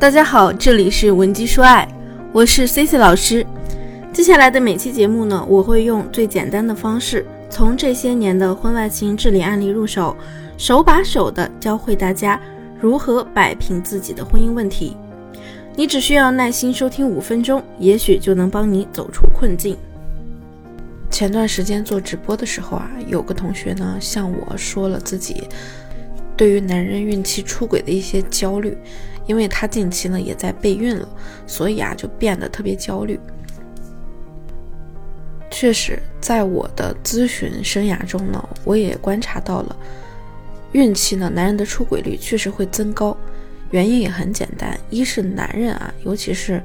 大家好，这里是文姬说爱，我是 C C 老师。接下来的每期节目呢，我会用最简单的方式，从这些年的婚外情治理案例入手，手把手的教会大家如何摆平自己的婚姻问题。你只需要耐心收听五分钟，也许就能帮你走出困境。前段时间做直播的时候啊，有个同学呢向我说了自己对于男人孕期出轨的一些焦虑，因为他近期呢也在备孕了，所以啊就变得特别焦虑。确实，在我的咨询生涯中呢，我也观察到了，孕期呢男人的出轨率确实会增高，原因也很简单，一是男人啊，尤其是。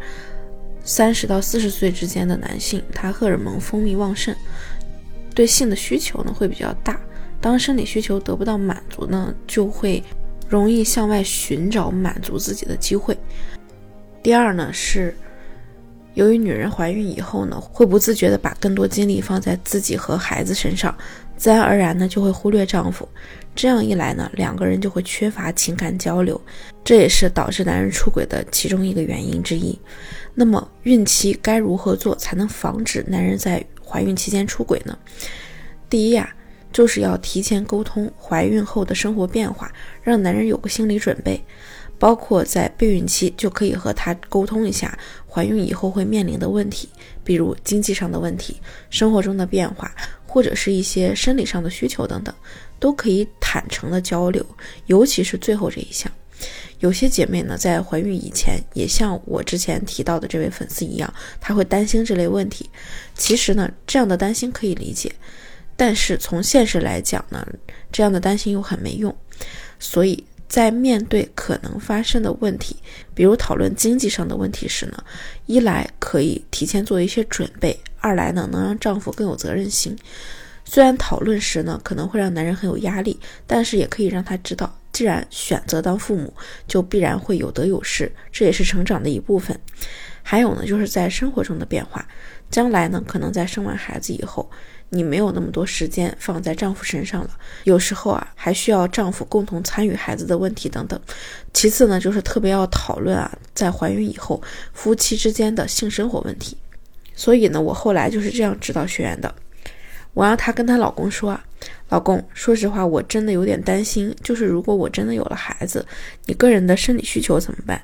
三十到四十岁之间的男性，他荷尔蒙分泌旺盛，对性的需求呢会比较大。当生理需求得不到满足呢，就会容易向外寻找满足自己的机会。第二呢是，由于女人怀孕以后呢，会不自觉的把更多精力放在自己和孩子身上，自然而然呢就会忽略丈夫。这样一来呢，两个人就会缺乏情感交流，这也是导致男人出轨的其中一个原因之一。那么孕期该如何做才能防止男人在怀孕期间出轨呢？第一呀，就是要提前沟通怀孕后的生活变化，让男人有个心理准备，包括在备孕期就可以和他沟通一下怀孕以后会面临的问题，比如经济上的问题、生活中的变化，或者是一些生理上的需求等等，都可以坦诚的交流，尤其是最后这一项。有些姐妹呢，在怀孕以前也像我之前提到的这位粉丝一样，她会担心这类问题。其实呢，这样的担心可以理解，但是从现实来讲呢，这样的担心又很没用。所以在面对可能发生的问题，比如讨论经济上的问题时呢，一来可以提前做一些准备，二来呢能让丈夫更有责任心。虽然讨论时呢可能会让男人很有压力，但是也可以让他知道。既然选择当父母，就必然会有得有失，这也是成长的一部分。还有呢，就是在生活中的变化，将来呢，可能在生完孩子以后，你没有那么多时间放在丈夫身上了，有时候啊，还需要丈夫共同参与孩子的问题等等。其次呢，就是特别要讨论啊，在怀孕以后夫妻之间的性生活问题。所以呢，我后来就是这样指导学员的。我让她跟她老公说啊，老公，说实话，我真的有点担心，就是如果我真的有了孩子，你个人的生理需求怎么办？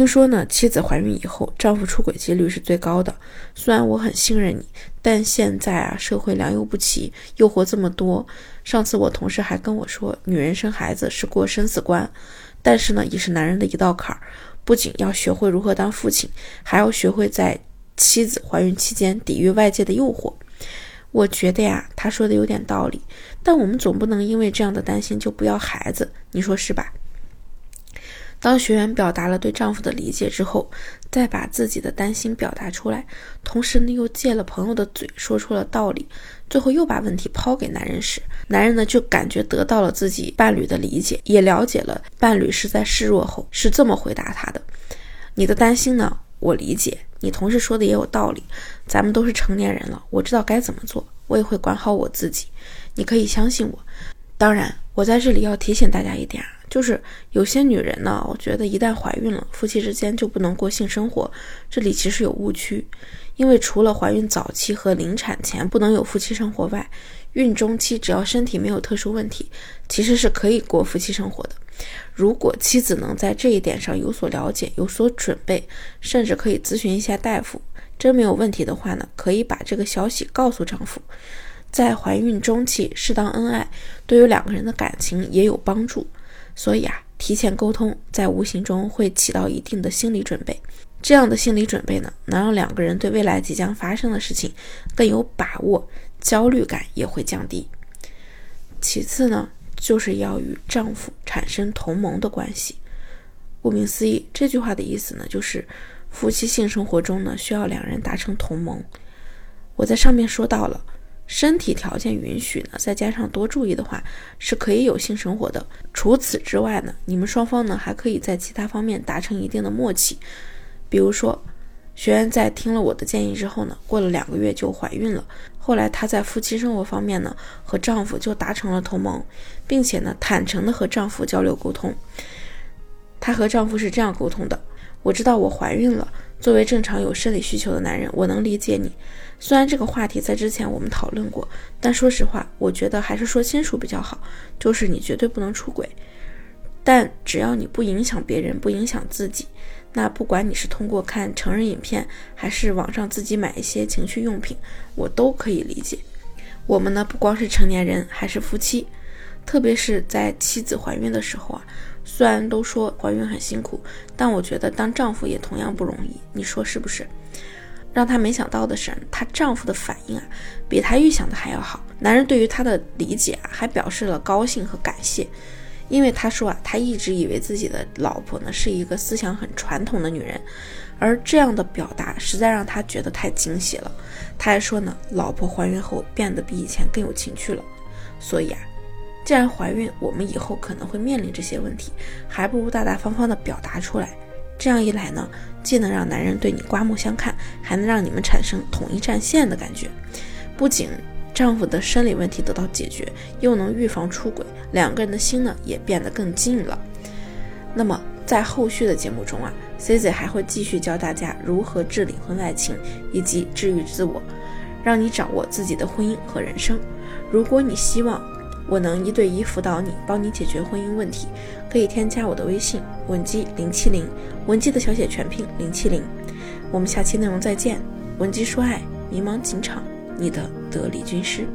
听说呢，妻子怀孕以后，丈夫出轨几率是最高的。虽然我很信任你，但现在啊，社会良莠不齐，诱惑这么多。上次我同事还跟我说，女人生孩子是过生死关，但是呢，也是男人的一道坎儿。不仅要学会如何当父亲，还要学会在妻子怀孕期间抵御外界的诱惑。我觉得呀，他说的有点道理，但我们总不能因为这样的担心就不要孩子，你说是吧？当学员表达了对丈夫的理解之后，再把自己的担心表达出来，同时呢又借了朋友的嘴说出了道理，最后又把问题抛给男人时，男人呢就感觉得到了自己伴侣的理解，也了解了伴侣是在示弱后是这么回答他的。你的担心呢，我理解。你同事说的也有道理，咱们都是成年人了，我知道该怎么做，我也会管好我自己，你可以相信我。当然，我在这里要提醒大家一点啊，就是有些女人呢，我觉得一旦怀孕了，夫妻之间就不能过性生活，这里其实有误区，因为除了怀孕早期和临产前不能有夫妻生活外，孕中期只要身体没有特殊问题，其实是可以过夫妻生活的。如果妻子能在这一点上有所了解、有所准备，甚至可以咨询一下大夫，真没有问题的话呢，可以把这个消息告诉丈夫。在怀孕中期适当恩爱，对于两个人的感情也有帮助。所以啊，提前沟通在无形中会起到一定的心理准备。这样的心理准备呢，能让两个人对未来即将发生的事情更有把握，焦虑感也会降低。其次呢。就是要与丈夫产生同盟的关系。顾名思义，这句话的意思呢，就是夫妻性生活中呢，需要两人达成同盟。我在上面说到了，身体条件允许呢，再加上多注意的话，是可以有性生活的。除此之外呢，你们双方呢，还可以在其他方面达成一定的默契，比如说。学员在听了我的建议之后呢，过了两个月就怀孕了。后来她在夫妻生活方面呢，和丈夫就达成了同盟，并且呢，坦诚的和丈夫交流沟通。她和丈夫是这样沟通的：“我知道我怀孕了，作为正常有生理需求的男人，我能理解你。虽然这个话题在之前我们讨论过，但说实话，我觉得还是说清楚比较好。就是你绝对不能出轨，但只要你不影响别人，不影响自己，那不管你是通过看成人影片，还是网上自己买一些情趣用品，我都可以理解。我们呢，不光是成年人，还是夫妻。”特别是在妻子怀孕的时候啊，虽然都说怀孕很辛苦，但我觉得当丈夫也同样不容易。你说是不是？让她没想到的是，她丈夫的反应啊，比她预想的还要好。男人对于她的理解啊，还表示了高兴和感谢，因为他说啊，他一直以为自己的老婆呢是一个思想很传统的女人，而这样的表达实在让他觉得太惊喜了。他还说呢，老婆怀孕后变得比以前更有情趣了，所以啊。既然怀孕，我们以后可能会面临这些问题，还不如大大方方的表达出来。这样一来呢，既能让男人对你刮目相看，还能让你们产生统一战线的感觉。不仅丈夫的生理问题得到解决，又能预防出轨，两个人的心呢也变得更近了。那么在后续的节目中啊，C Z 还会继续教大家如何治理婚外情，以及治愈自我，让你掌握自己的婚姻和人生。如果你希望，我能一对一辅导你，帮你解决婚姻问题，可以添加我的微信文姬零七零，文姬的小写全拼零七零。我们下期内容再见，文姬说爱，迷茫情场，你的得力军师。